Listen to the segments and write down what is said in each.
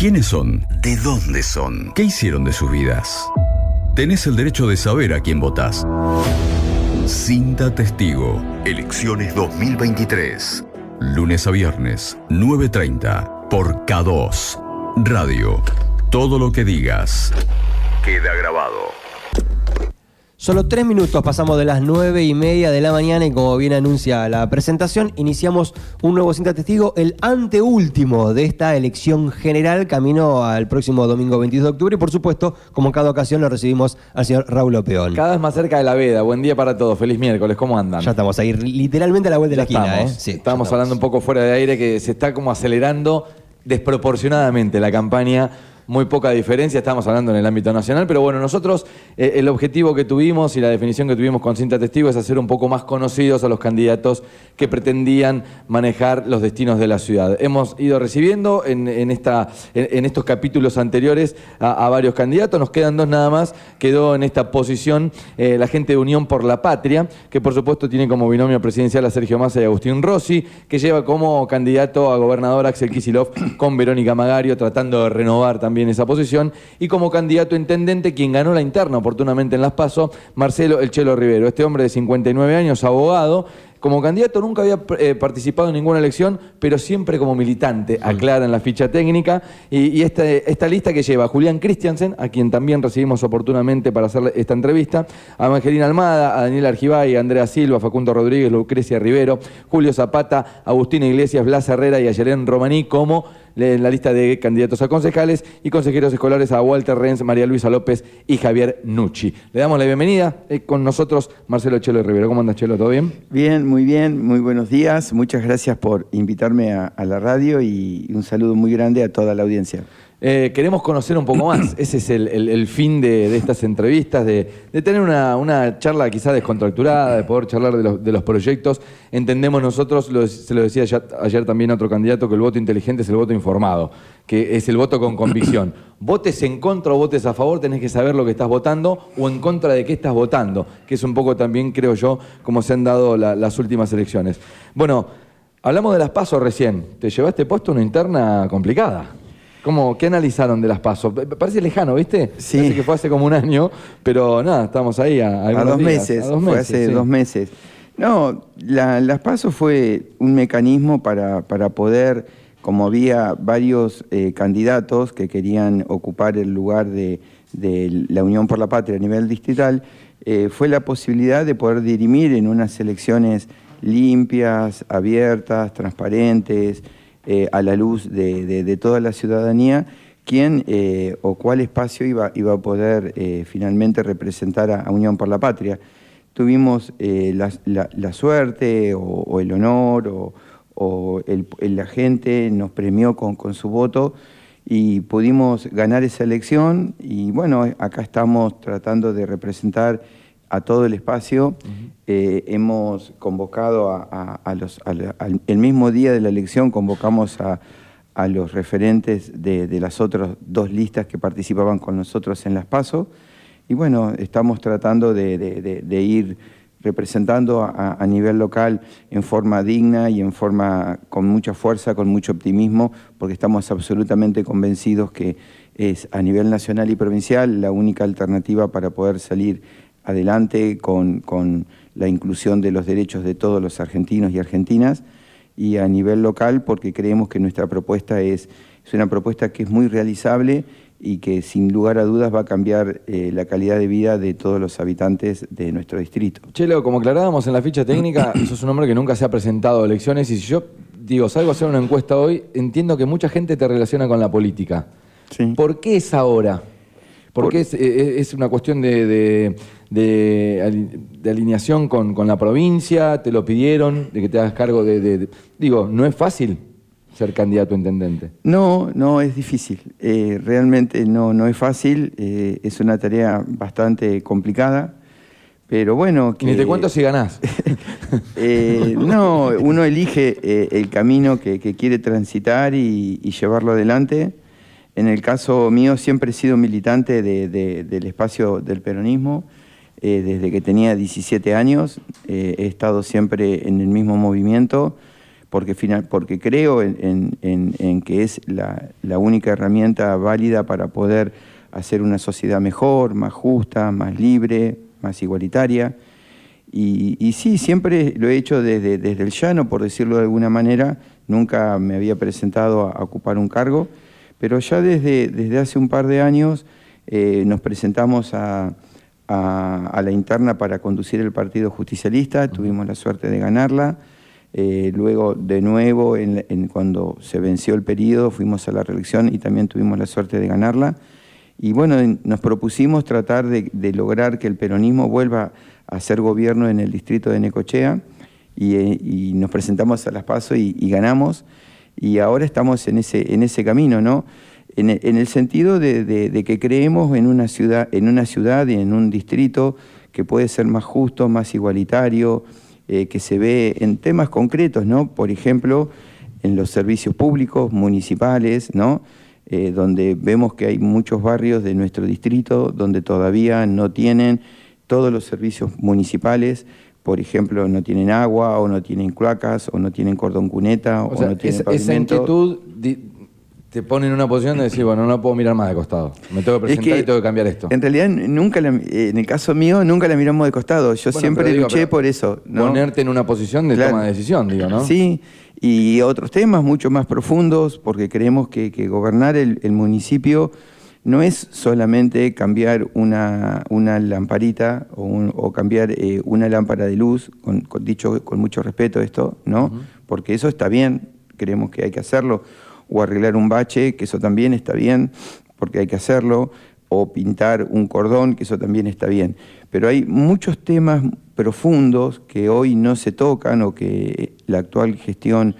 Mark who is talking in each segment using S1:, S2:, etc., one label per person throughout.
S1: ¿Quiénes son? ¿De dónde son? ¿Qué hicieron de sus vidas? Tenés el derecho de saber a quién votás. Cinta Testigo. Elecciones 2023. Lunes a viernes, 9.30. Por K2. Radio. Todo lo que digas. Queda grabado.
S2: Solo tres minutos pasamos de las nueve y media de la mañana y como bien anuncia la presentación, iniciamos un nuevo cinta testigo, el anteúltimo de esta elección general, camino al próximo domingo 22 de octubre y por supuesto, como en cada ocasión, lo recibimos al señor Raúl Opeón.
S3: Cada vez más cerca de la veda. Buen día para todos. Feliz miércoles. ¿Cómo andan?
S2: Ya estamos ahí, literalmente a la vuelta de la esquina.
S3: estamos.
S2: ¿eh? Sí, estamos.
S3: hablando un poco fuera de aire que se está como acelerando desproporcionadamente la campaña. Muy poca diferencia, estamos hablando en el ámbito nacional, pero bueno, nosotros eh, el objetivo que tuvimos y la definición que tuvimos con Cinta Testigo es hacer un poco más conocidos a los candidatos que pretendían manejar los destinos de la ciudad. Hemos ido recibiendo en, en esta, en, estos capítulos anteriores a, a varios candidatos, nos quedan dos nada más, quedó en esta posición eh, la gente de Unión por la Patria, que por supuesto tiene como binomio presidencial a Sergio Massa y Agustín Rossi, que lleva como candidato a gobernador Axel Kisilov con Verónica Magario, tratando de renovar también esa posición, y como candidato a intendente, quien ganó la interna oportunamente en Las Paso, Marcelo El Chelo Rivero. Este hombre de 59 años, abogado, como candidato nunca había eh, participado en ninguna elección, pero siempre como militante, aclara en la ficha técnica. Y, y esta, esta lista que lleva a Julián Christiansen, a quien también recibimos oportunamente para hacer esta entrevista, a Evangelina Almada, a Daniel Argibay, a Andrea Silva, Facundo Rodríguez, Lucrecia Rivero, Julio Zapata, Agustina Iglesias, Blas Herrera y a Yelén Romaní como en la lista de candidatos a concejales y consejeros escolares a Walter Renz, María Luisa López y Javier Nucci. Le damos la bienvenida eh, con nosotros Marcelo Chelo Rivero. ¿Cómo andas, Chelo? ¿Todo bien?
S4: Bien, muy bien, muy buenos días. Muchas gracias por invitarme a, a la radio y un saludo muy grande a toda la audiencia.
S3: Eh, queremos conocer un poco más. Ese es el, el- el fin de, de estas entrevistas, de, de tener una, una charla quizá descontracturada, de poder charlar de los, de los proyectos. Entendemos nosotros, lo- se lo decía ya- ayer también a otro candidato, que el voto inteligente es el voto informado, que es el voto con convicción. Votes en contra o votes a favor, tenés que saber lo que estás votando o en contra de qué estás votando, que es un poco también, creo yo, como se han dado la- las últimas elecciones. Bueno, hablamos de las pasos recién. Te llevaste puesto una interna complicada. ¿Cómo, ¿Qué analizaron de las pasos? Pa- Parece lejano, ¿viste?
S4: Sí.
S3: Parece que fue hace como un año, pero nada, estamos ahí a,
S4: A
S3: algunos
S4: dos
S3: días,
S4: meses,
S3: a dos
S4: fue
S3: meses,
S4: hace
S3: sí.
S4: dos meses. No, la- las PASO fue un mecanismo para, para poder, como había varios eh, candidatos que querían ocupar el lugar de, de la Unión por la Patria a nivel distrital, eh, fue la posibilidad de poder dirimir en unas elecciones limpias, abiertas, transparentes, eh, a la luz de, de- toda la ciudadanía, quién eh, o cuál espacio iba, iba a poder eh, finalmente representar a, Unión por la Patria. Tuvimos la, la- suerte o, el honor o, o el- la gente nos premió con, con su voto y pudimos ganar esa elección y bueno, acá estamos tratando de representar a todo el espacio. Eh, hemos convocado a, a- a los, a la- al- el mismo día de la elección, convocamos a, los referentes de, de las otras dos listas que participaban con nosotros en las PASO. Y bueno, estamos tratando de, de- ir representando a, a nivel local en forma digna y en forma con mucha fuerza, con mucho optimismo, porque estamos absolutamente convencidos que es a nivel nacional y provincial la única alternativa para poder salir adelante con, con la inclusión de los derechos de todos los argentinos y argentinas y a nivel local porque creemos que nuestra propuesta es, es una propuesta que es muy realizable y que sin lugar a dudas va a cambiar eh, la calidad de vida de todos los habitantes de nuestro distrito.
S3: Chelo, como aclarábamos en la ficha técnica, sos un hombre que nunca se ha presentado a elecciones y si yo digo, salgo a hacer una encuesta hoy, entiendo que mucha gente te relaciona con la política.
S4: Sí.
S3: ¿Por qué es ahora? ¿Por
S4: Por-
S3: qué es, eh, es una cuestión de, de- de ali- de alineación con, con la provincia? ¿Te lo pidieron? ¿De que te hagas cargo de, Digo, no es fácil ser candidato a intendente.
S4: No, no es difícil. Eh, realmente no, no es fácil. eh, es una tarea bastante complicada. Pero bueno.
S3: Ni te
S4: que-
S3: cuento si ganás.
S4: Eh, no, uno elige eh, el camino que, que quiere transitar y, y llevarlo adelante. En el caso mío siempre he sido militante de- de- del espacio del peronismo. eh, desde que tenía 17 años eh, he estado siempre en el mismo movimiento, porque, final, porque creo en, que es la, única herramienta válida para poder hacer una sociedad mejor, más justa, más libre, más igualitaria. Y, sí, siempre lo he hecho desde, desde, el llano, por decirlo de alguna manera. Nunca me había presentado a, ocupar un cargo, pero ya desde, desde hace un par de años eh, nos presentamos a, la interna para conducir el Partido Justicialista, tuvimos la suerte de ganarla. Eh, luego, de nuevo, en, cuando se venció el periodo, fuimos a la reelección y también tuvimos la suerte de ganarla. Y bueno, nos propusimos tratar de, lograr que el peronismo vuelva a ser gobierno en el distrito de Necochea y, eh, nos presentamos a las PASO y, ganamos. Y ahora estamos en ese, en ese camino, ¿no? En, el sentido de, que creemos en una, ciudad, en una ciudad y en un distrito que puede ser más justo, más igualitario, eh, que se ve en temas concretos, ¿no? Por ejemplo, en los servicios públicos, municipales, ¿no? Eh, donde vemos que hay muchos barrios de nuestro distrito donde todavía no tienen todos los servicios municipales, por ejemplo, no tienen agua, o no tienen cloacas, o no tienen cordón cuneta, o, no tienen
S3: Esa inquietud te pone en una posición de decir, bueno, no puedo mirar más de costado. Me tengo que presentar y tengo que cambiar esto.
S4: En realidad, nunca en el caso mío, nunca la miramos de costado. Yo siempre luché por eso.
S3: Ponerte en una posición de toma de decisión, digo, ¿no?
S4: Sí, y otros temas mucho más profundos, porque creemos que, gobernar el, municipio no es solamente cambiar una, lamparita o, cambiar eh, una lámpara de luz, con, dicho con mucho respeto esto, ¿no? Porque eso está bien, creemos que hay que hacerlo o arreglar un bache, que eso también está bien, porque hay que hacerlo, o pintar un cordón, que eso también está bien. Pero hay muchos temas profundos que hoy no se tocan o que la actual gestión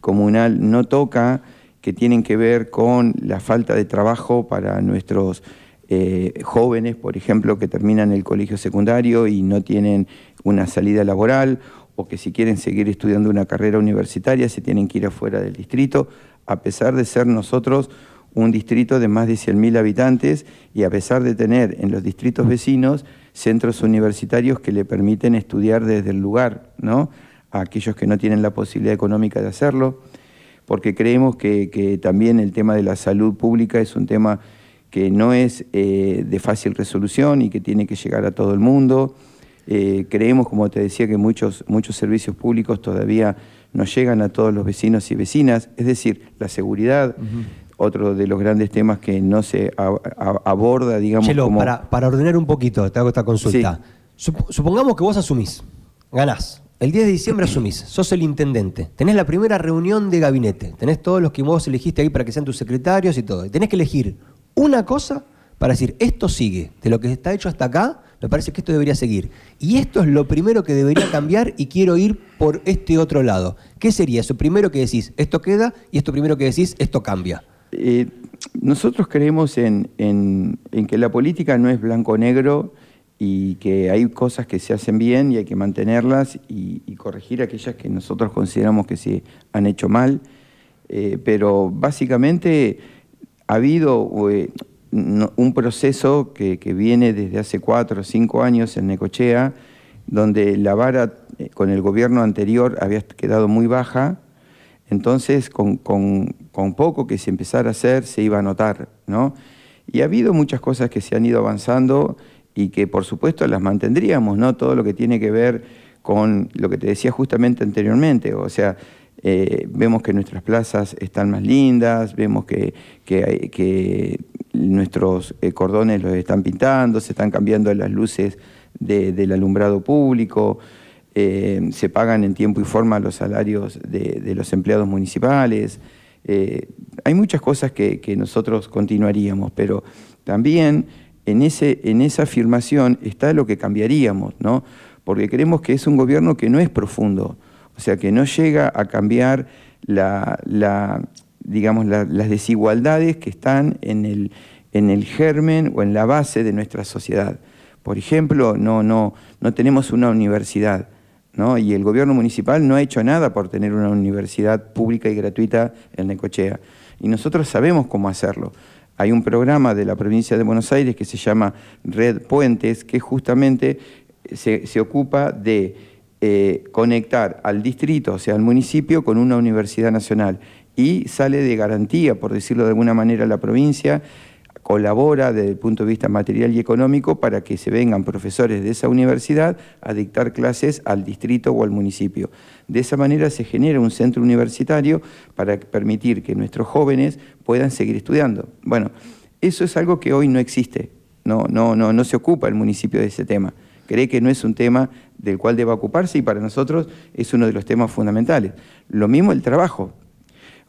S4: comunal no toca, que tienen que ver con la falta de trabajo para nuestros eh, jóvenes, por ejemplo, que terminan el colegio secundario y no tienen una salida laboral, o que si quieren seguir estudiando una carrera universitaria se tienen que ir afuera del distrito a pesar de ser nosotros un distrito de más de 100.000 habitantes y a pesar de tener en los distritos vecinos centros universitarios que le permiten estudiar desde el lugar, ¿no? A aquellos que no tienen la posibilidad económica de hacerlo, porque creemos que, también el tema de la salud pública es un tema que no es eh, de fácil resolución y que tiene que llegar a todo el mundo. Eh, creemos, como te decía, que muchos, muchos servicios públicos todavía no llegan a todos los vecinos y vecinas, es decir, la seguridad, otro de los grandes temas que no se aborda, digamos.
S2: Chelo, para, para, ordenar un poquito, te hago esta consulta. supongamos que vos asumís, ganás. El 10 de diciembre asumís, sos el intendente, tenés la primera reunión de gabinete, tenés todos los que vos elegiste ahí para que sean tus secretarios y todo. Y tenés que elegir una cosa para decir, esto sigue, de lo que está hecho hasta acá, me parece que esto debería seguir. Y esto es lo primero que debería cambiar y quiero ir por este otro lado. ¿Qué sería eso primero que decís, esto queda, y esto primero que decís, esto cambia?
S4: Eh, nosotros creemos en, que la política no es blanco-negro y que hay cosas que se hacen bien y hay que mantenerlas y, corregir aquellas que nosotros consideramos que se han hecho mal. Eh, pero básicamente ha habido, eh, un proceso que, viene desde hace cuatro o cinco años en Necochea, donde la vara eh, con el gobierno anterior había quedado muy baja, entonces con, poco que se empezara a hacer se iba a notar, ¿no? Y ha habido muchas cosas que se han ido avanzando y que por supuesto las mantendríamos, ¿no? Todo lo que tiene que ver con lo que te decía justamente anteriormente, o sea, eh, vemos que nuestras plazas están más lindas, vemos que, que, nuestros eh, cordones los están pintando, se están cambiando las luces del alumbrado público, eh, se pagan en tiempo y forma los salarios de, los empleados municipales. hay muchas cosas que, nosotros continuaríamos, pero también en, ese, en esa afirmación está lo que cambiaríamos, ¿no? porque creemos que es un gobierno que no es profundo o sea, que no llega a cambiar digamos, las desigualdades que están en el, en el germen o en la base de nuestra sociedad. Por ejemplo, no, no, no tenemos una universidad, ¿no? y el gobierno municipal no ha hecho nada por tener una universidad pública y gratuita en Necochea. Y nosotros sabemos cómo hacerlo. Hay un programa de la provincia de Buenos Aires que se llama Red Puentes, que justamente se, ocupa de eh, conectar al distrito, o sea, al municipio, con una universidad nacional. Y sale de garantía, por decirlo de alguna manera, la provincia colabora desde el punto de vista material y económico para que se vengan profesores de esa universidad a dictar clases al distrito o al municipio. De esa manera se genera un centro universitario para permitir que nuestros jóvenes puedan seguir estudiando. Bueno, eso es algo que hoy no existe, no, no, no, no se ocupa el municipio de ese tema. Cree que no es un tema del cual deba ocuparse y para nosotros es uno de los temas fundamentales. Lo mismo el trabajo.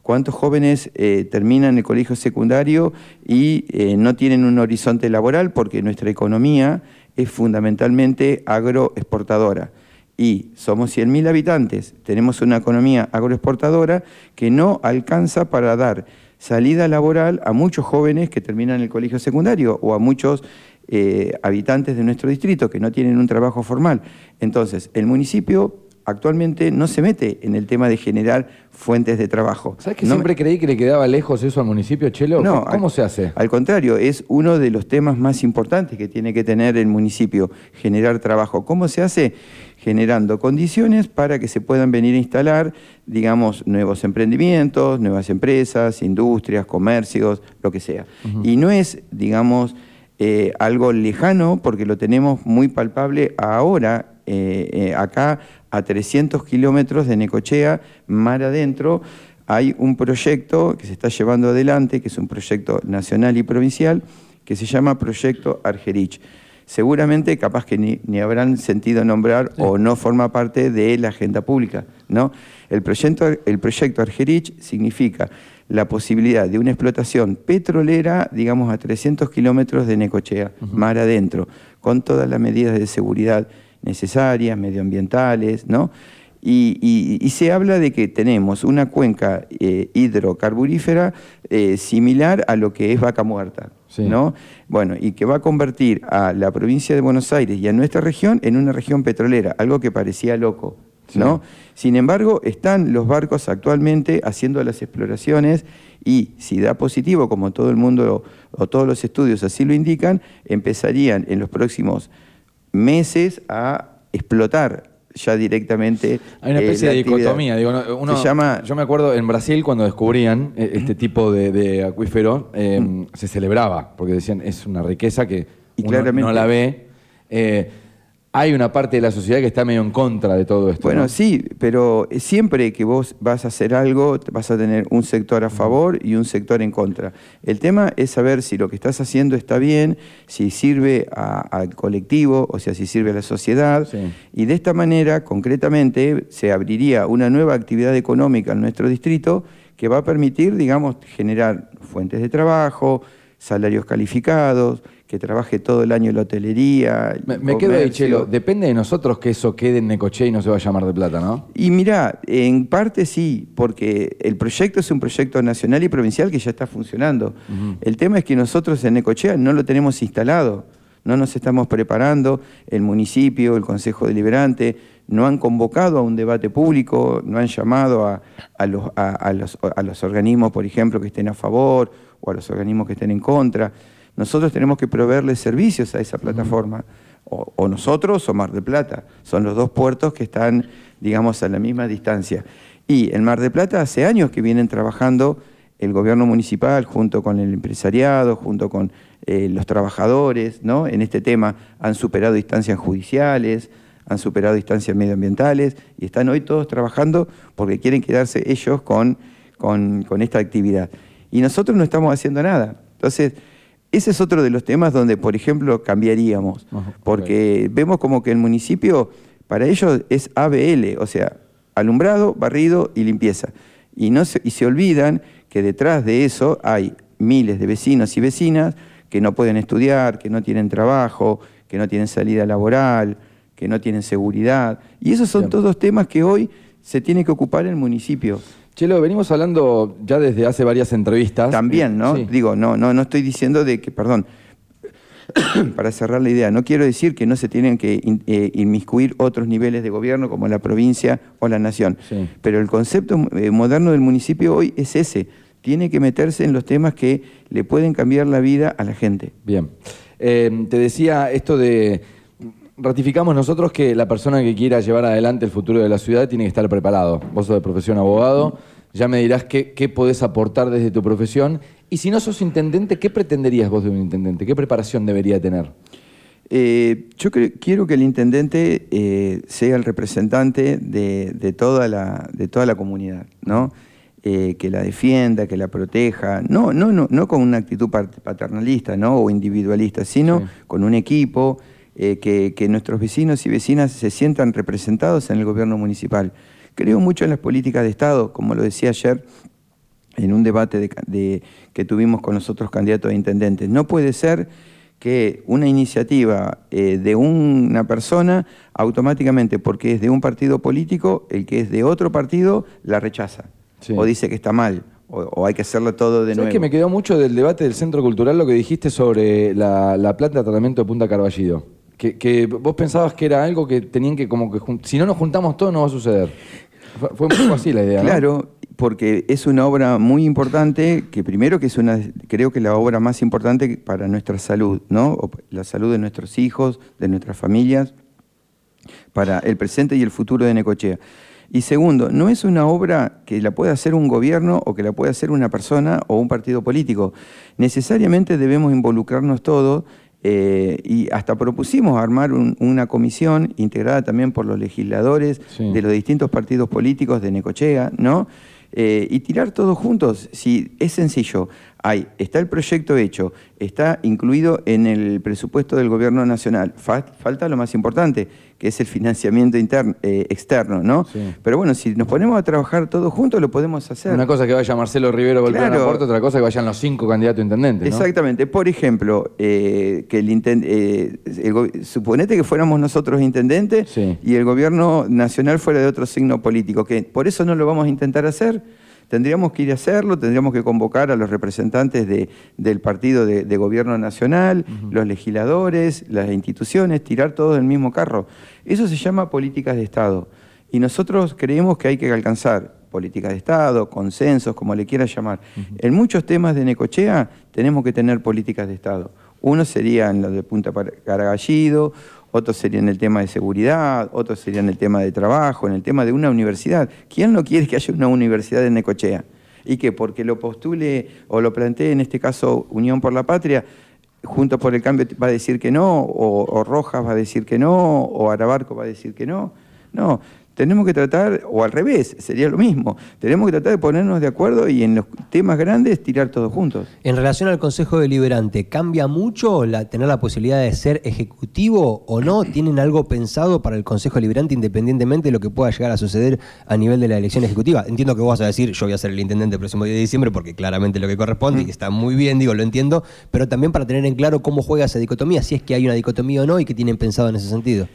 S4: ¿Cuántos jóvenes eh, terminan el colegio secundario y eh, no tienen un horizonte laboral porque nuestra economía es fundamentalmente agroexportadora? Y somos 100.000 habitantes, tenemos una economía agroexportadora que no alcanza para dar salida laboral a muchos jóvenes que terminan el colegio secundario o a muchos eh, habitantes de nuestro distrito que no tienen un trabajo formal. Entonces, el municipio actualmente no se mete en el tema de generar fuentes de trabajo.
S3: ¿Sabes que siempre creí que le quedaba lejos eso al municipio, Chelo?
S4: No,
S3: ¿Cómo se hace?
S4: Al contrario, es uno de los temas más importantes que tiene que tener el municipio, generar trabajo. ¿Cómo se hace? Generando condiciones para que se puedan venir a instalar, digamos, nuevos emprendimientos, nuevas empresas, industrias, comercios, lo que sea. Y no es, digamos, eh, algo lejano porque lo tenemos muy palpable ahora, eh, eh, acá a 300 kilómetros de Necochea, mar adentro, hay un proyecto que se está llevando adelante, que es un proyecto nacional y provincial, que se llama Proyecto Argerich. Seguramente capaz que ni, habrán sentido nombrar o no forma parte de la agenda pública. ¿no? El, proyecto, el proyecto Argerich significa la posibilidad de una explotación petrolera, digamos, a 300 kilómetros de Necochea, mar adentro, con todas las medidas de seguridad necesarias, medioambientales, ¿no? Y, se habla de que tenemos una cuenca eh, hidrocarburífera eh, similar a lo que es Vaca Muerta, ¿no? Bueno, y que va a convertir a la provincia de Buenos Aires y a nuestra región en una región petrolera, algo que parecía loco, ¿no? Sin embargo, están los barcos actualmente haciendo las exploraciones y si da positivo, como todo el mundo o todos los estudios así lo indican, empezarían en los próximos meses a explotar ya directamente.
S3: Hay una especie de dicotomía. Digo, uno, se llama, yo me acuerdo en Brasil cuando descubrían eh, este tipo de, acuífero, eh, se celebraba, porque decían es una riqueza que y uno no la ve. Eh, hay una parte de la sociedad que está medio en contra de todo esto.
S4: Bueno, sí, pero siempre que vos vas a hacer algo, vas a tener un sector a favor y un sector en contra. El tema es saber si lo que estás haciendo está bien, si sirve al colectivo, o sea, si sirve a la sociedad. Y de esta manera, concretamente, se abriría una nueva actividad económica en nuestro distrito que va a permitir, digamos, generar fuentes de trabajo, salarios calificados, que trabaje todo el año en la hotelería.
S3: Me, quedo ahí, Chelo. Depende de nosotros que eso quede en Necoche y no se va a llamar de plata, ¿no?
S4: Y mira, en parte sí, porque el proyecto es un proyecto nacional y provincial que ya está funcionando. El tema es que nosotros en Necochea no lo tenemos instalado, no nos estamos preparando, el municipio, el Consejo Deliberante, no han convocado a un debate público, no han llamado a, los, los, a los organismos, por ejemplo, que estén a favor o a los organismos que estén en contra. Nosotros tenemos que proveerle servicios a esa plataforma, o, nosotros o Mar de Plata. Son los dos puertos que están, digamos, a la misma distancia. Y en Mar de Plata hace años que vienen trabajando el gobierno municipal junto con el empresariado, junto con eh, los trabajadores, ¿no? En este tema han superado instancias judiciales, han superado instancias medioambientales y están hoy todos trabajando porque quieren quedarse ellos con, con, con esta actividad. Y nosotros no estamos haciendo nada. Entonces, ese es otro de los temas donde, por ejemplo, cambiaríamos, porque vemos como que el municipio, para ellos es ABL, o sea, alumbrado, barrido y limpieza. Y, no se, y se olvidan que detrás de eso hay miles de vecinos y vecinas que no pueden estudiar, que no tienen trabajo, que no tienen salida laboral, que no tienen seguridad. Y esos son todos temas que hoy se tiene que ocupar el municipio.
S3: Chelo, venimos hablando ya desde hace varias entrevistas.
S4: También, ¿no? Digo, no, no, no estoy diciendo de que, perdón, para cerrar la idea, no quiero decir que no se tienen que eh, inmiscuir otros niveles de gobierno como la provincia o la nación, pero el concepto eh, moderno del municipio hoy es ese, tiene que meterse en los temas que le pueden cambiar la vida a la gente.
S3: Bien, eh, te decía esto de ratificamos nosotros que la persona que quiera llevar adelante el futuro de la ciudad tiene que estar preparado. Vos sos de profesión abogado, ya me dirás qué, qué podés aportar desde tu profesión. Y si no sos intendente, ¿qué pretenderías vos de un intendente? ¿Qué preparación debería tener?
S4: Eh, yo quiero que el intendente eh, sea el representante de, de toda, la, de toda la comunidad, ¿no? Eh, que la defienda, que la proteja, no, no, no, no con una actitud pat- paternalista ¿no? o individualista, sino
S3: Sí.
S4: con un equipo, eh, que, que nuestros vecinos y vecinas se sientan representados en el gobierno municipal. Creo mucho en las políticas de Estado, como lo decía ayer, en un debate de- de- que tuvimos con los otros candidatos a intendentes. No puede ser que una iniciativa eh, de una persona, automáticamente, porque es de un partido político, el que es de otro partido la rechaza.
S3: Sí.
S4: O dice que está mal, o, o hay que hacerlo todo de
S3: ¿Sabes
S4: nuevo.
S3: que me quedó mucho del debate del Centro Cultural lo que dijiste sobre la, la planta de tratamiento de Punta Carballido? Que, vos pensabas que era algo que tenían que como que si no nos juntamos todos no va a suceder. Fue, un poco así la idea.
S4: Claro, porque es una obra muy importante, que primero que es una, creo que la obra más importante para nuestra salud, ¿no? La salud de nuestros hijos, de nuestras familias, para el presente y el futuro de Necochea. Y segundo, no es una obra que la pueda hacer un gobierno o que la pueda hacer una persona o un partido político. Necesariamente debemos involucrarnos todos eh, y hasta propusimos armar un- una comisión integrada también por los legisladores
S3: Sí.
S4: de los distintos partidos políticos de Necochea, ¿no? Eh, y tirar todos juntos. Si es sencillo, hay, está el proyecto hecho, está incluido en el presupuesto del gobierno nacional. Fa- falta lo más importante, que es el financiamiento interno, eh, externo, ¿no?
S3: Sí.
S4: Pero bueno, si nos ponemos a trabajar todos juntos, lo podemos hacer.
S3: Una cosa que vaya Marcelo Rivero golpeando
S4: Claro.
S3: la puerta, otra cosa que vayan los cinco candidatos a intendentes, ¿no?
S4: Exactamente. Por ejemplo, eh, que el, eh, el suponete que fuéramos nosotros intendentes
S3: Sí.
S4: y el gobierno nacional fuera de otro signo político, que por eso no lo vamos a intentar hacer. Tendríamos que ir a hacerlo, tendríamos que convocar a los representantes de- del partido de, de gobierno nacional, los legisladores, las instituciones, tirar todos del mismo carro. Eso se llama políticas de Estado. Y nosotros creemos que hay que alcanzar políticas de Estado, consensos, como le quieras llamar. En muchos temas de Necochea tenemos que tener políticas de Estado. Uno sería en lo de Punta Caragallido, otro sería en el tema de seguridad, otro sería en el tema de trabajo, en el tema de una universidad. ¿Quién no quiere que haya una universidad en Necochea? Y que porque lo postule o lo plantee, en este caso Unión por la Patria, Juntos por el Cambio va a decir que no, o, o Rojas va a decir que no, o Arabarco va a decir que no. No, tenemos que tratar, o al revés, sería lo mismo, tenemos que tratar de ponernos de acuerdo y en los temas grandes tirar todos juntos.
S2: En relación al Consejo Deliberante, ¿cambia mucho la, tener la posibilidad de ser ejecutivo o no? ¿Tienen algo pensado para el Consejo Deliberante independientemente de lo que pueda llegar a suceder a nivel de la elección ejecutiva? Entiendo que vos vas a decir, yo voy a ser el intendente el próximo día de diciembre porque claramente lo que corresponde y está muy bien, digo, lo entiendo, pero también para tener en claro cómo juega esa dicotomía, si es que hay una dicotomía o no y qué tienen pensado en ese sentido.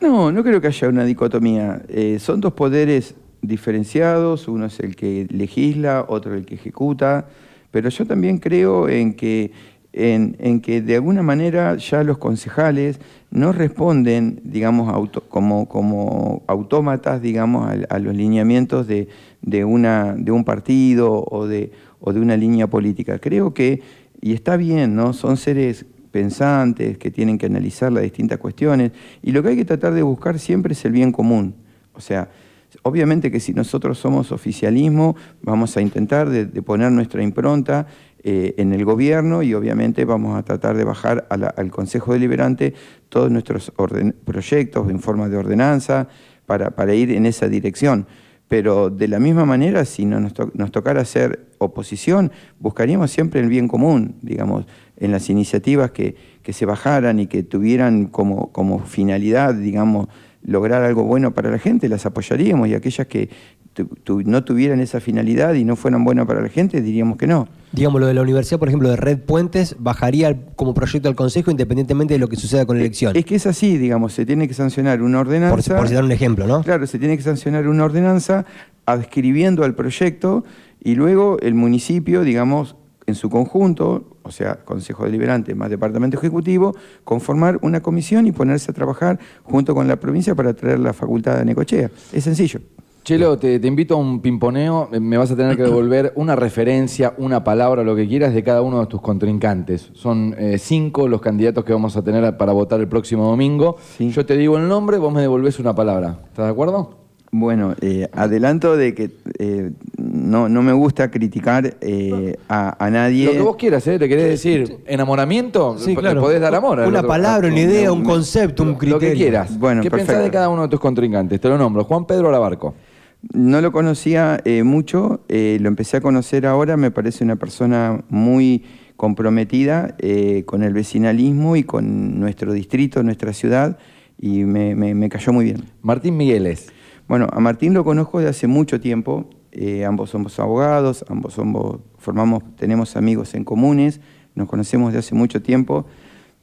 S4: No, no creo que haya una dicotomía. Eh, son dos poderes diferenciados, uno es el que legisla, otro el que ejecuta, pero yo también creo en que, en, que de alguna manera ya los concejales no responden, digamos, auto- como, como autómatas, digamos, a, a los lineamientos de, de, una, de un partido o de, o de una línea política. Creo que, y está bien, ¿no? Son seres pensantes, que tienen que analizar las distintas cuestiones, y lo que hay que tratar de buscar siempre es el bien común. O sea, obviamente que si nosotros somos oficialismo, vamos a intentar de, poner nuestra impronta eh, en el gobierno y obviamente vamos a tratar de bajar al Consejo Deliberante todos nuestros proyectos en forma de ordenanza para, para ir en esa dirección. Pero de la misma manera, si no nos, to- nos tocara hacer oposición, buscaríamos siempre el bien común, digamos, en las iniciativas que, que se bajaran y que tuvieran como, como finalidad, digamos, lograr algo bueno para la gente, las apoyaríamos y aquellas que tu- tu- no tuvieran esa finalidad y no fueran buenas para la gente, diríamos que no.
S2: Digamos, lo de la universidad, por ejemplo, de Red Puentes, bajaría como proyecto al Consejo independientemente de lo que suceda con la elección.
S4: Es que es así, digamos, se tiene que sancionar una
S2: Por,
S4: ordenanza.
S2: por citar un ejemplo, ¿no?
S4: Claro, se tiene que sancionar una ordenanza adscribiendo al proyecto y luego el municipio, digamos, en su conjunto, o sea, Consejo Deliberante más Departamento Ejecutivo, conformar una comisión y ponerse a trabajar junto con la provincia para traer la facultad a Necochea. Es sencillo.
S3: Chelo, te, te invito a un pimponeo. Me vas a tener que devolver una referencia, una palabra, lo que quieras, de cada uno de tus contrincantes. Son eh, cinco los candidatos que vamos a tener para votar el próximo domingo.
S4: Sí.
S3: Yo te digo el nombre, vos me devolvés una palabra. ¿Estás de acuerdo?
S4: Bueno, eh, adelanto de que eh, no, no me gusta criticar eh, a, a nadie.
S3: Lo que vos quieras, ¿eh? ¿Te querés decir enamoramiento?
S2: Sí,
S3: Le
S2: claro.
S3: podés dar amor.
S2: Una
S3: otro.
S2: palabra, una idea, un concepto, un criterio.
S3: Lo que quieras.
S4: Bueno,
S3: ¿Qué pensás
S4: perfecto.
S3: de cada uno de tus contrincantes? Te lo nombro. Juan Pedro Labarco.
S4: No lo conocía eh, mucho, eh, lo empecé a conocer ahora, me parece una persona muy comprometida eh, con el vecinalismo y con nuestro distrito, nuestra ciudad, y me, me- me cayó muy bien.
S3: Martín Migueles.
S4: Bueno, a Martín lo conozco de hace mucho tiempo, eh, ambos somos abogados, ambos somos, formamos, tenemos amigos en comunes, nos conocemos de hace mucho tiempo.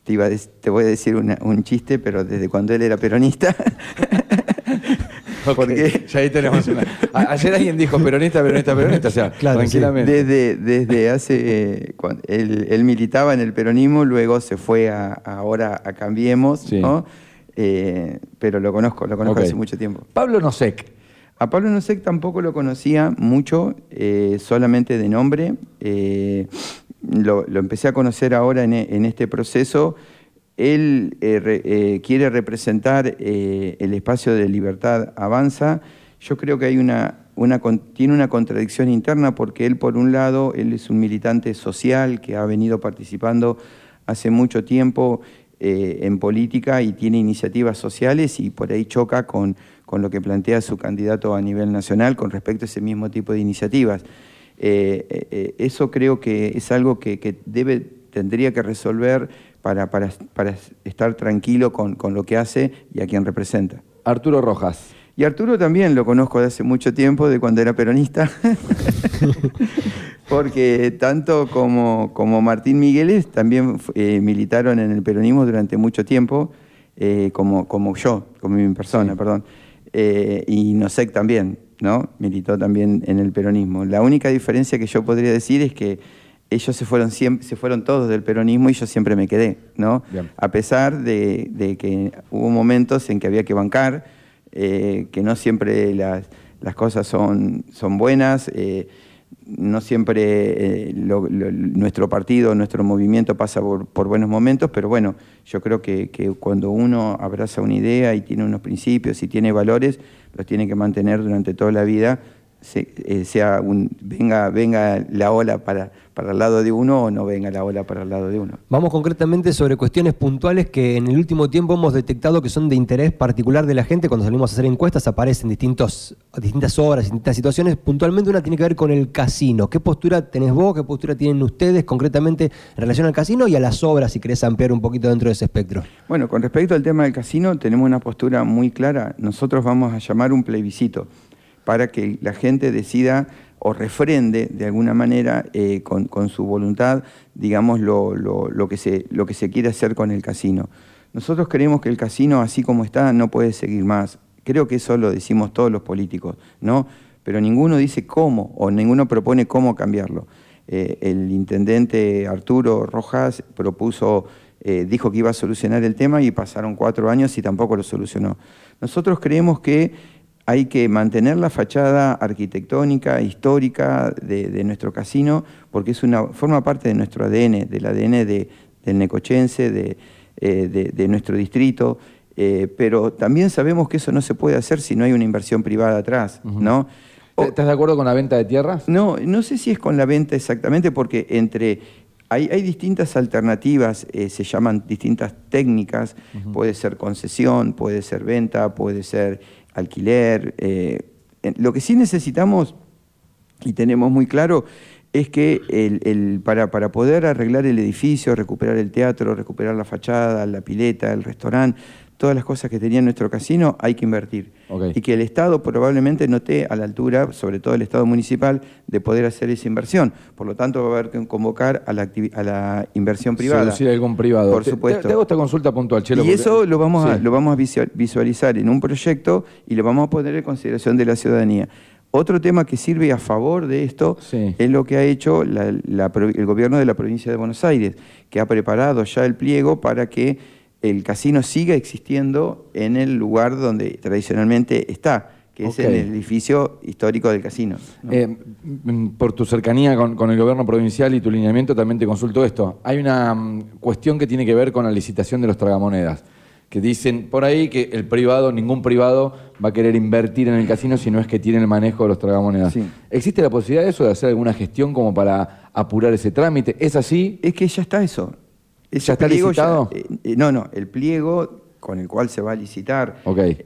S4: Te, iba a te voy a decir una- un chiste, pero desde cuando él era peronista. Porque-
S3: Ya ahí tenemos una. A- ayer alguien dijo peronista, peronista, peronista. O sea,
S2: Claro,
S3: tranquilamente.
S4: Desde, desde hace, eh, cuan- él, él militaba en el peronismo, luego se fue a, a ahora a Cambiemos,
S3: Sí.
S4: ¿no? Eh, pero lo conozco, lo conozco hace mucho tiempo.
S3: Pablo Nosek.
S4: A Pablo Nosek tampoco lo conocía mucho, eh, solamente de nombre. Eh, lo, lo empecé a conocer ahora en, en este proceso. Él re- quiere representar el espacio de libertad avanza. Yo creo que hay una, una tiene una contradicción interna porque él, por un lado, él es un militante social que ha venido participando hace mucho tiempo eh, en política y tiene iniciativas sociales y por ahí choca con, con lo que plantea su candidato a nivel nacional con respecto a ese mismo tipo de iniciativas. Eh, eh, eso creo que es algo que, que debe, tendría que resolver para, para, para estar tranquilo con, con lo que hace y a quien representa.
S3: Arturo Rojas.
S4: Y Arturo también lo conozco de hace mucho tiempo, de cuando era peronista, porque tanto como, como Martín Migueles también eh, militaron en el peronismo durante mucho tiempo, eh, como, como yo, como mi persona, perdón. Eh, y Nosek también, ¿no? Militó también en el peronismo. La única diferencia que yo podría decir es que ellos se fueron, siempre, se fueron todos del peronismo y yo siempre me quedé, ¿no?
S3: Bien.
S4: A pesar de, de que hubo momentos en que había que bancar, eh, que no siempre las, las cosas son, son buenas, eh, no siempre eh, lo- nuestro partido, nuestro movimiento pasa por, por buenos momentos, pero bueno, yo creo que, que cuando uno abraza una idea y tiene unos principios y tiene valores, los tiene que mantener durante toda la vida, se- eh, sea un, venga, venga la ola para, para el lado de uno o no venga la ola para el lado de uno.
S2: Vamos concretamente sobre cuestiones puntuales que en el último tiempo hemos detectado que son de interés particular de la gente. Cuando salimos a hacer encuestas aparecen distintos, distintas obras, distintas situaciones. Puntualmente una tiene que ver con el casino. ¿Qué postura tenés vos? ¿Qué postura tienen ustedes concretamente en relación al casino y a las obras, si querés ampliar un poquito dentro de ese espectro?
S4: Bueno, con respecto al tema del casino, tenemos una postura muy clara. Nosotros vamos a llamar un plebiscito para que la gente decida o refrende de alguna manera eh, con, su voluntad, digamos, lo, lo- lo que se, lo que se quiere hacer con el casino. Nosotros creemos que el casino, así como está, no puede seguir más. Creo que eso lo decimos todos los políticos, ¿no? Pero ninguno dice cómo o ninguno propone cómo cambiarlo. Eh, el intendente Arturo Rojas propuso, eh, dijo que iba a solucionar el tema y pasaron cuatro años y tampoco lo solucionó. Nosotros creemos que hay que mantener la fachada arquitectónica, histórica de, de nuestro casino, porque es una, forma parte de nuestro ADN, del ADN de- del necochense, de, eh, de- de nuestro distrito. eh, pero también sabemos que eso no se puede hacer si no hay una inversión privada atrás, ¿no? O-
S3: ¿Estás de acuerdo con la venta de tierras?
S4: no, no sé si es con la venta exactamente, porque entre hay, hay distintas alternativas, eh, se llaman distintas técnicas, puede ser concesión, puede ser venta, puede ser alquiler. eh, lo que sí necesitamos y tenemos muy claro es que el- el- para, para poder arreglar el edificio, recuperar el teatro, recuperar la fachada, la pileta, el restaurante, todas las cosas que tenía nuestro casino, hay que invertir. Y que el Estado probablemente no esté a la altura, sobre todo el Estado municipal, de poder hacer esa inversión. Por lo tanto, va a haber que convocar a la, activi- a la inversión privada.
S3: Seducir algún privado.
S4: Por
S3: Te-
S4: supuesto.
S3: Te, hago esta consulta puntual, Chelo.
S4: Y
S3: porque-
S4: eso lo vamos, a, lo vamos a visual- visualizar en un proyecto y lo vamos a poner en consideración de la ciudadanía. Otro tema que sirve a favor de esto
S3: Sí.
S4: es lo que ha hecho la- la pro- el gobierno de la provincia de Buenos Aires, que ha preparado ya el pliego para que el casino siga existiendo en el lugar donde tradicionalmente está, que es en el edificio histórico del casino. ¿no?
S3: Eh, mm, por tu cercanía con, con el gobierno provincial y tu lineamiento, también te consulto esto. Hay una mm, cuestión que tiene que ver con la licitación de los tragamonedas, que dicen por ahí que el privado, ningún privado va a querer invertir en el casino si no es que tiene el manejo de los tragamonedas.
S4: Sí.
S3: ¿Existe la posibilidad de eso, de hacer alguna gestión como para apurar ese trámite? ¿Es así?
S4: Es que ya está eso. Ese
S3: ¿Ya está
S4: pliego
S3: licitado?
S4: eh, eh, no, no, el pliego con el cual se va a licitar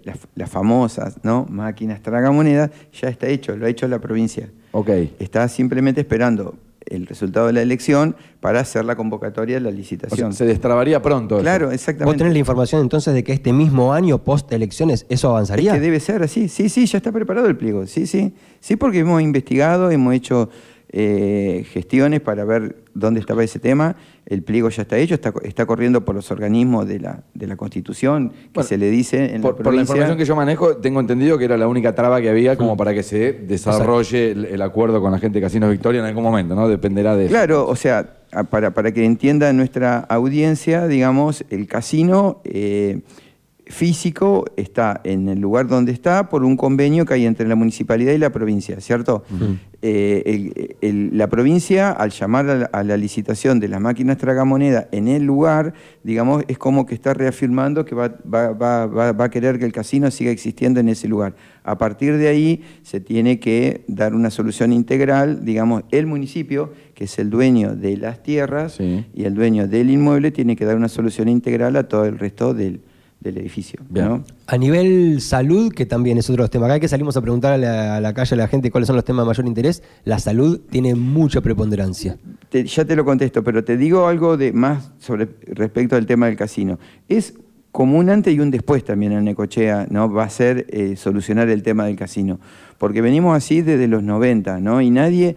S4: las, las famosas ¿no? máquinas tragamonedas ya está hecho, lo ha hecho la provincia.
S3: Ok.
S4: Está simplemente esperando el resultado de la elección para hacer la convocatoria de la
S3: O sea,
S4: licitación.
S3: se destrabaría pronto. eso.
S4: claro,
S2: ¿Vos
S4: exactamente.
S2: tenés la información entonces de que este mismo año, post elecciones, eso
S4: Es
S2: avanzaría?
S4: que debe ser así. Sí, sí, ya está preparado el pliego. Sí, sí. Sí, porque hemos investigado, hemos hecho eh, gestiones para ver dónde estaba ese tema. El pliego ya está hecho, está, está corriendo por los organismos de la, de la Constitución, que
S3: Bueno,
S4: se le dice en
S3: Por,
S4: la
S3: por la información que yo manejo, tengo entendido que era la única traba que había como para que se desarrolle el, el acuerdo con la gente de Casinos Victoria en algún momento, ¿no? Dependerá de eso.
S4: Claro, o sea, para, para que entienda nuestra audiencia, digamos, el casino eh, físico está en el lugar donde está por un convenio que hay entre la municipalidad y la provincia, ¿cierto? Eh, el- el- la provincia, al llamar a la, a la licitación de las máquinas tragamoneda en el lugar, digamos, es como que está reafirmando que va, va- va- va- va a querer que el casino siga existiendo en ese lugar. A partir de ahí se tiene que dar una solución integral, digamos, el municipio, que es el dueño de las tierras
S3: Sí.
S4: y el dueño del inmueble, tiene que dar una solución integral a todo el resto del, del edificio.
S3: Bien.
S4: ¿no?
S2: A nivel salud, que también es otro tema. Acá que salimos a preguntar a la, a la calle a la gente cuáles son los temas de mayor interés, la salud tiene mucha preponderancia.
S4: Te- ya te lo contesto, pero te digo algo de más sobre respecto al tema del casino. Es como un antes y un después también en Necochea, ¿no? Va a ser eh, solucionar el tema del casino. Porque venimos así desde los 90, ¿no? Y nadie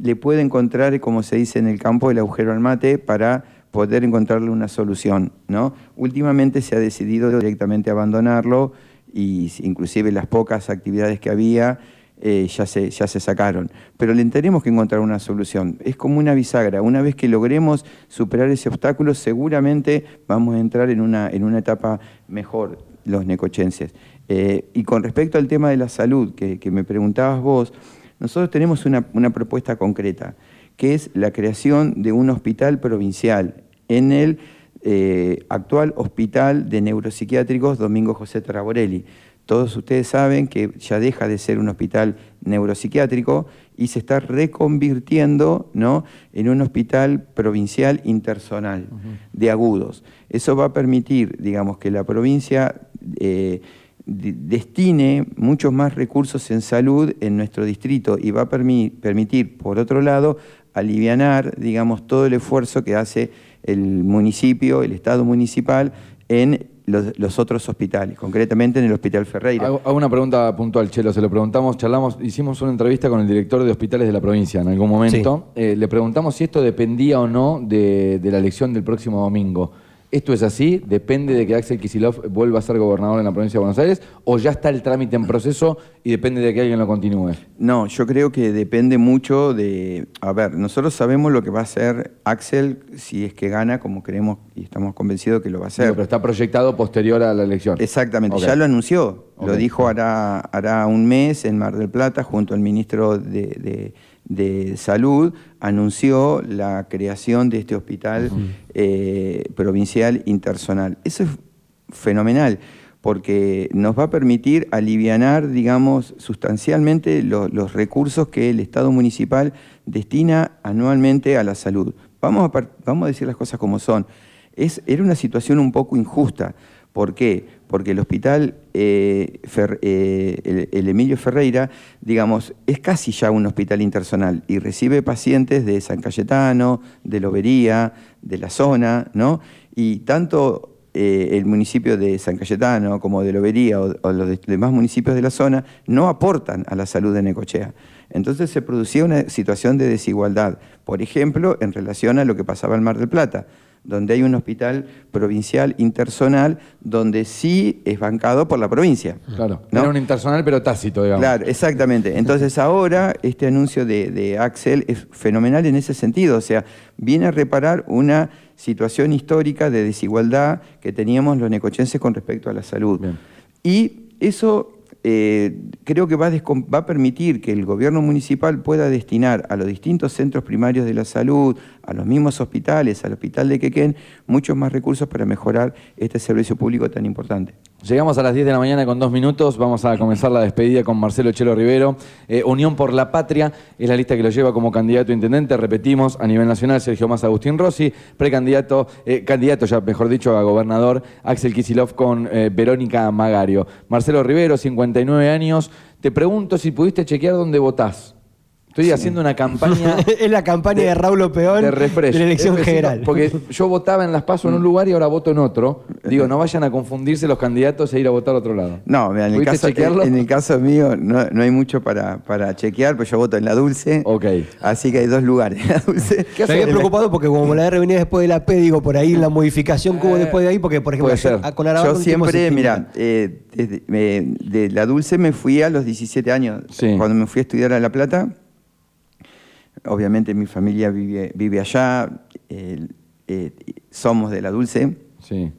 S4: le puede encontrar, como se dice en el campo, el agujero al mate para poder encontrarle una solución, ¿no? Últimamente se ha decidido directamente abandonarlo y inclusive las pocas actividades que había eh, ya, se, ya se sacaron. Pero le tenemos que encontrar una solución. Es como una bisagra. Una vez que logremos superar ese obstáculo, seguramente vamos a entrar en una, en una etapa mejor los necochenses. Eh, y con respecto al tema de la salud, que, que me preguntabas vos, nosotros tenemos una, una propuesta concreta, que es la creación de un hospital provincial en el eh, actual Hospital de Neuropsiquiátricos Domingo José Taraborelli. Todos ustedes saben que ya deja de ser un hospital neuropsiquiátrico y se está reconvirtiendo ¿no? en un hospital provincial intersonal de agudos. Eso va a permitir, digamos, que la provincia eh, de- destine muchos más recursos en salud en nuestro distrito y va a permi- permitir, por otro lado, alivianar, digamos, todo el esfuerzo que hace el municipio, el Estado municipal, en los, los otros hospitales, concretamente en el Hospital Ferreira.
S3: Hago, hago una pregunta puntual, Chelo. Se lo preguntamos, charlamos, hicimos una entrevista con el director de hospitales de la provincia en algún momento. Eh, le preguntamos si esto dependía o no de, de la elección del próximo domingo. ¿Esto es así? ¿Depende de que Axel Kicillof vuelva a ser gobernador en la provincia de Buenos Aires? ¿O ya está el trámite en proceso y depende de que alguien lo continúe?
S4: No, yo creo que depende mucho de... A ver, nosotros sabemos lo que va a hacer Axel si es que gana, como creemos y estamos convencidos que lo va a hacer.
S3: Pero está proyectado posterior a la elección.
S4: Exactamente, ya lo anunció, lo dijo hará, hará un mes en Mar del Plata junto al ministro de, de- de Salud, anunció la creación de este hospital eh, provincial intersonal. Eso es fenomenal porque nos va a permitir alivianar, digamos, sustancialmente lo- los recursos que el Estado municipal destina anualmente a la salud. Vamos a, vamos a decir las cosas como son. Es, era una situación un poco injusta. ¿Por qué? Porque el hospital eh, eh, el, Emilio Ferreira, digamos, es casi ya un hospital intersonal y recibe pacientes de San Cayetano, de Lobería, de la zona, ¿no? Y tanto eh, el municipio de San Cayetano como de Lobería o, los de- demás municipios de la zona no aportan a la salud de Necochea. Entonces se producía una situación de desigualdad, por ejemplo, en relación a lo que pasaba en Mar del Plata, donde hay un hospital provincial intersonal donde sí es bancado por la provincia.
S3: Claro.
S4: ¿no?
S3: Era un intersonal, pero tácito, digamos.
S4: Claro, exactamente. Entonces ahora este anuncio de, de Axel es fenomenal en ese sentido, o sea, viene a reparar una situación histórica de desigualdad que teníamos los necochenses con respecto a la salud.
S3: Bien.
S4: Y eso eh, creo que va a, va a permitir que el gobierno municipal pueda destinar a los distintos centros primarios de la salud, a los mismos hospitales, al hospital de Quequén, muchos más recursos para mejorar este servicio público tan importante.
S3: Llegamos a las 10 de la mañana con dos minutos. Vamos a comenzar la despedida con Marcelo Chelo Rivero. Eh, Unión por la Patria es la lista que lo lleva como candidato a intendente. Repetimos, a nivel nacional, Sergio Más Agustín Rossi. Precandidato, eh, candidato ya mejor dicho, a gobernador, Axel Kisilov con eh, Verónica Magario. Marcelo Rivero, 59 años. Te pregunto si pudiste chequear dónde votás. Estoy haciendo una campaña
S2: es la campaña de, Raúl Opeón
S3: de
S2: de,
S3: refresh.
S2: la elección general.
S3: Porque yo votaba en Las Paso en un lugar y ahora voto en otro. Digo, no vayan a confundirse los candidatos e ir a votar a otro lado.
S4: No, mira, en el,
S3: ¿Pudiste
S4: caso,
S3: chequearlo?
S4: en el caso mío no, no hay mucho para, para chequear, pues yo voto en la Dulce.
S3: Ok.
S4: Así que hay dos lugares en la Dulce.
S3: ¿Qué
S2: Me preocupado porque como la R venía después de la P, digo, por ahí la modificación que hubo después de ahí, porque por ejemplo, ayer, con Aragón
S4: Yo siempre, mira, eh, desde- me- de la Dulce me fui a los 17 años.
S3: Sí.
S4: Cuando me fui a estudiar a La Plata, obviamente mi familia vive, vive allá, eh, eh, somos de la Dulce.
S3: Sí.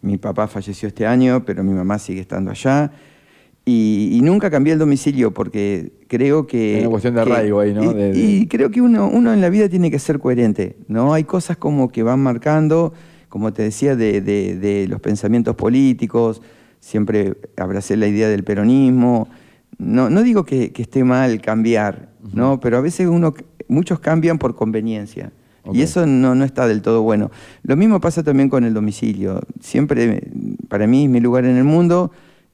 S4: Mi papá falleció este año, pero mi mamá sigue estando allá. Y, y nunca cambié el domicilio porque creo que...
S3: Hay una cuestión de arraigo ahí, ¿no?
S4: Y,
S3: De- de-
S4: y creo que uno, uno en la vida tiene que ser coherente, ¿no? Hay cosas como que van marcando, como te decía, de, de- de los pensamientos políticos, siempre abracé la idea del peronismo. No, no digo que, que esté mal cambiar, ¿no? Pero a veces uno, muchos cambian por conveniencia. Y eso no, no está del todo bueno. Lo mismo pasa también con el domicilio. Siempre, para mí, es mi lugar en el mundo.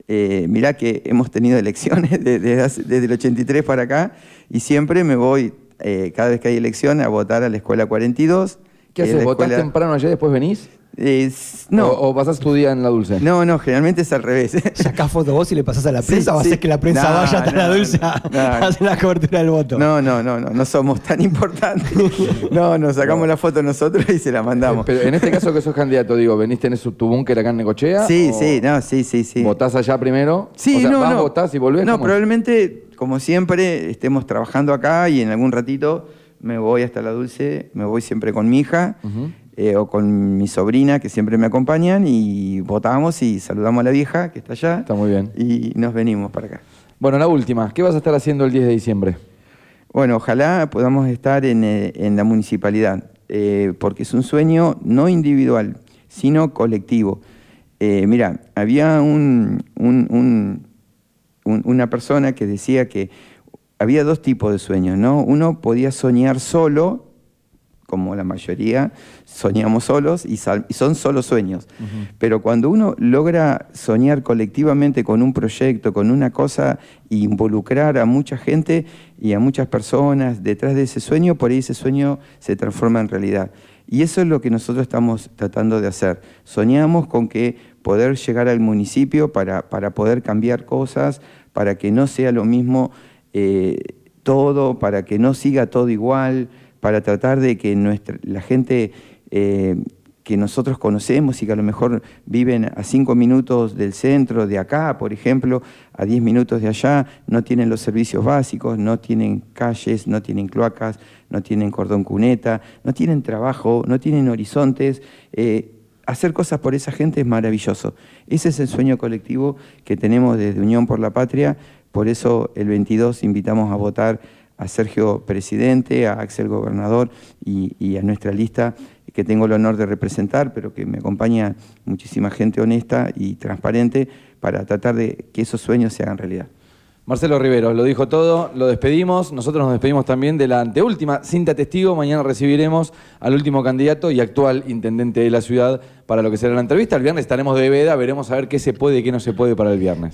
S4: Eh, mirá que hemos tenido elecciones de- desde, hace- desde el 83 para acá y siempre me voy, eh, cada vez que hay elección, a votar a la escuela 42.
S3: ¿Qué haces?
S4: la
S3: ¿Votás
S4: escuela-
S3: temprano ayer y después venís?
S4: Es- no,
S3: ¿O, o pasás tu día en la dulce?
S4: no, no, generalmente es al revés.
S2: Sacás foto vos y le pasás a la
S4: Sí,
S2: prensa o
S4: sí.
S2: haces que la prensa
S4: No,
S2: vaya hasta la dulce a
S4: no, no.
S2: a hacer la cobertura del voto.
S4: No, no, no, no, no somos tan importantes. No, nos sacamos la foto nosotros y se la mandamos.
S3: Pero en este caso que sos candidato, digo, ¿venís, tenés tu búnker acá en Necochea?
S4: Sí,
S3: o
S4: sí, no, sí, sí, sí.
S3: ¿Votás allá primero?
S4: Sí,
S3: o sea,
S4: no,
S3: vas,
S4: no.
S3: votás y volvés?
S4: No, probablemente, como siempre, estemos trabajando acá y en algún ratito me voy hasta la Dulce, me voy siempre con mi hija. Eh, o con mi sobrina que siempre me acompañan y votamos y saludamos a la vieja que está allá.
S3: Está muy bien.
S4: Y nos venimos para acá.
S3: Bueno, la última. ¿Qué vas a estar haciendo el 10 de diciembre?
S4: Bueno, ojalá podamos estar en, eh, en la municipalidad, eh, porque es un sueño no individual, sino colectivo. Eh, mira, había un- un- un- un- una persona que decía que había dos tipos de sueños, ¿no? Uno podía soñar solo, como la mayoría soñamos solos, y, y son solo sueños. Pero cuando uno logra soñar colectivamente con un proyecto, con una cosa, e involucrar a mucha gente y a muchas personas detrás de ese sueño, por ahí ese sueño se transforma en realidad. Y eso es lo que nosotros estamos tratando de hacer. Soñamos con que poder llegar al municipio para, para poder cambiar cosas, para que no sea lo mismo eh, todo, para que no siga todo igual, para tratar de que nuestra, la gente eh, que nosotros conocemos y que a lo mejor viven a cinco minutos del centro, de acá, por ejemplo, a diez minutos de allá, no tienen los servicios básicos, no tienen calles, no tienen cloacas, no tienen cordón cuneta, no tienen trabajo, no tienen horizontes. eh, hacer cosas por esa gente es maravilloso. Ese es el sueño colectivo que tenemos desde Unión por la Patria. Por eso el 22 invitamos a votar a Sergio Presidente, a Axel Gobernador y, a nuestra lista que tengo el honor de representar, pero que me acompaña muchísima gente honesta y transparente para tratar de que esos sueños se hagan realidad.
S3: Marcelo Rivero, lo dijo todo, lo despedimos. Nosotros nos despedimos también de la anteúltima cinta testigo. Mañana recibiremos al último candidato y actual intendente de la ciudad para lo que será la entrevista. El viernes estaremos de veda, veremos a ver qué se puede y qué no se puede para el viernes.